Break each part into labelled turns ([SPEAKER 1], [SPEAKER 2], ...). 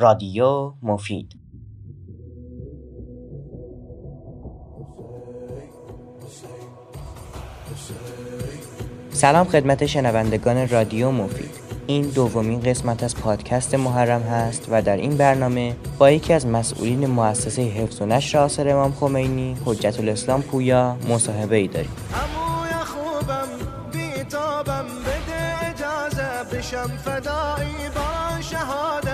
[SPEAKER 1] رادیو مفید. سلام خدمت شنوندگان رادیو مفید. این دومین قسمت از پادکست محرم هست و در این برنامه با یکی از مسئولین مؤسسه حفظ و نشر آثار امام خمینی حجت الاسلام پویا مصاحبه ای داریم فدایی با شهادت.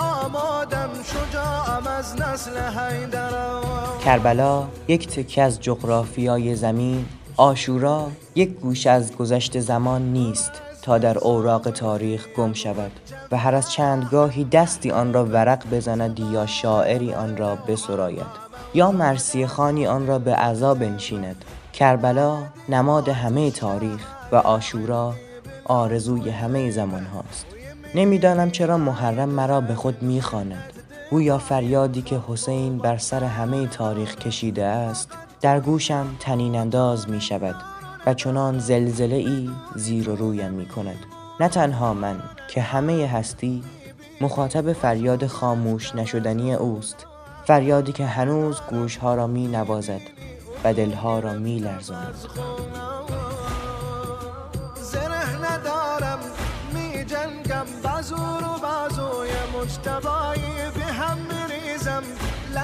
[SPEAKER 1] آمادم شجاعم از نسل کربلا یک تکه از جغرافیای زمین آشورا یک گوش از گذشت زمان نیست تا در اوراق تاریخ گم شود و هر از چندگاهی دستی آن را ورق بزند یا شاعری آن را بسراید یا مرسی خانی آن را به عذا بنشیند. کربلا نماد همه تاریخ و آشورا آرزوی همه زمان هاست. نمی‌دانم چرا محرم مرا به خود می‌خواند. گویا فریادی که حسین بر سر همه تاریخ کشیده است در گوشم تنین انداز می شود و چنان زلزله ای زیر و رویم می کند نه تنها من که همه هستی مخاطب فریاد خاموش نشدنی اوست فریادی که هنوز گوشها را می نوازد و دلها را می لرزاند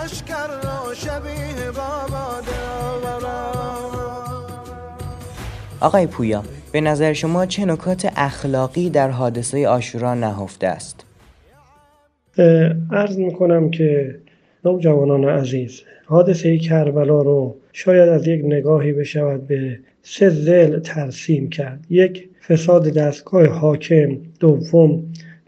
[SPEAKER 1] لشکر را شبیه بابا آقای پویا به نظر شما چه نکات اخلاقی در حادثه آشورا نهفته است؟
[SPEAKER 2] عرض می‌کنم که نوجوانان عزیز حادثه کربلا رو شاید از یک نگاهی بشود به سه زل ترسیم کرد. یک فساد دستگاه حاکم. دوم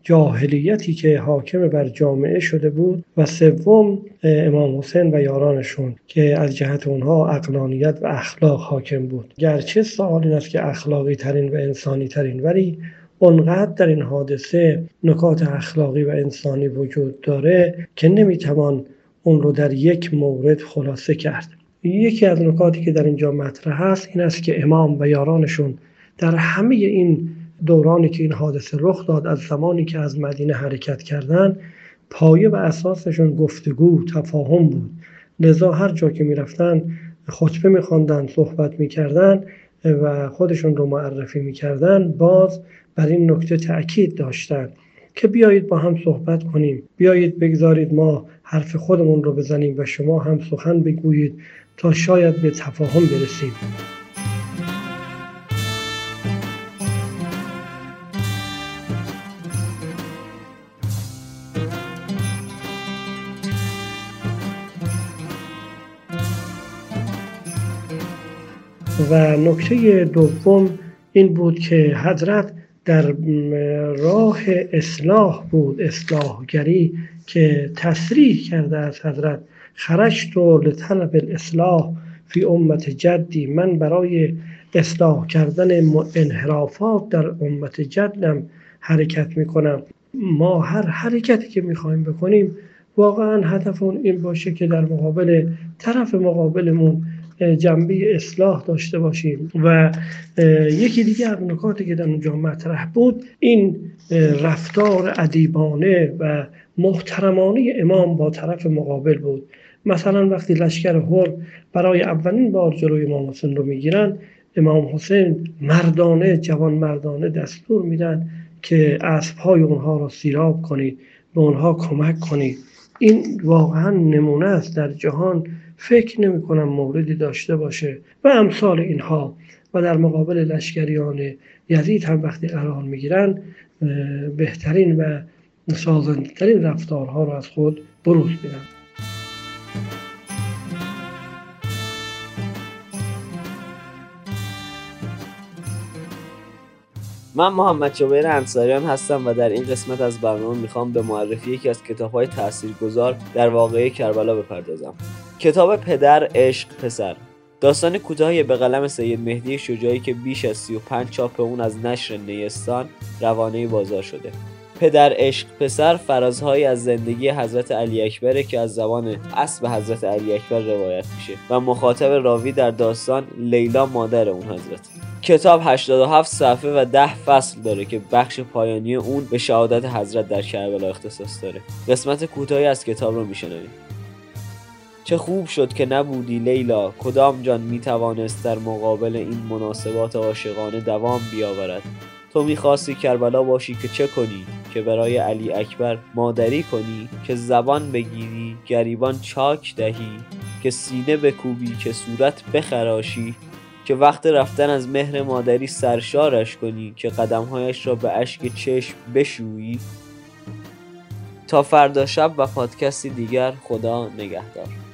[SPEAKER 2] جاهلیتی که حاکم بر جامعه شده بود و سوم امام حسین و یارانشون که از جهت اونها اقلانیت و اخلاق حاکم بود. گرچه سوال این است که اخلاقی ترین و انسانی ترین ولی اونقدر در این حادثه نکات اخلاقی و انسانی وجود داره که نمی‌توان اون رو در یک مورد خلاصه کرد. یکی از نکاتی که در اینجا مطرح هست این است که امام و یارانشون در همه این دورانی که این حادثه رخ داد از زمانی که از مدینه حرکت کردن پایه و اساسشون گفتگو تفاهم بود. لذا هر جا که می‌رفتن خطبه میخواندن صحبت می‌کردن و خودشون رو معرفی می‌کردن باز بر این نکته تاکید داشتن که بیایید با هم صحبت کنیم. بیایید بگذارید ما حرف خودمون رو بزنیم و شما هم سخن بگویید تا شاید به تفاهم برسیم. و نکته دوم این بود که حضرت در راه اصلاح بود اصلاحگری که تصریح کرده از حضرت. خرجت لطلب الاصلاح فی امت جدی من برای اصلاح کردن انحرافات در امت جدم حرکت می‌کنم. ما هر حرکتی که می‌خوایم بکنیم واقعا هدف اون این باشه که در مقابل طرف مقابلمون جنبه اصلاح داشته باشیم. و یکی دیگه از نکاتی که در اونجا مطرح بود این رفتار ادیبانه و محترمانه امام با طرف مقابل بود. مثلا وقتی لشکر هر برای اولین بار جلوی امام حسین رو می‌گیرن امام حسین مردانه جوان مردانه دستور میدن که اسبهای اونها را سیراب کنید به اونها کمک کنید این واقعا نمونه است در جهان. فکر نمی کنم موردی داشته باشه و امثال اینها و در مقابل لشکریان یزید هم وقتی قرار می‌گیرن بهترین و سازندترین رفتارها را از خود بروز میدن.
[SPEAKER 3] من محمد جبیر انصاریان هستم و در این قسمت از برنامه می‌خوام به معرفی یکی از کتاب های تاثیرگذار در واقعه کربلا بپردازم. کتاب پدر عشق پسر. داستان کوتاهی به قلم سید مهدی شجاعی که بیش از 35 چاپ اون از نشر نیستان روانه بازار شده. پدر عشق پسر فرازهایی از زندگی حضرت علی اکبره که از زبان اسب حضرت علی اکبر روایت میشه و مخاطب راوی در داستان لیلا مادر اون حضرت. کتاب 87 صفحه و 10 فصل داره که بخش پایانی اون به شهادت حضرت در کربلا اختصاص داره. قسمت کوتاهی از کتاب رو میشنویم چه خوب شد که نبودی لیلا. کدام جان می‌توانست در مقابل این مناسبات عاشقانه دوام بیاورد؟ تو می‌خواستی کربلا باشی که چه کنی؟ که برای علی اکبر مادری کنی؟ که زبان بگیری گریبان چاک دهی؟ که سینه بکوبی که صورت بخراشی؟ که وقت رفتن از مهر مادری سرشارش کنی؟ که قدمهایش را به اشک چشم بشویی؟ تا فردا شب و پادکستی دیگر خدا نگهدار.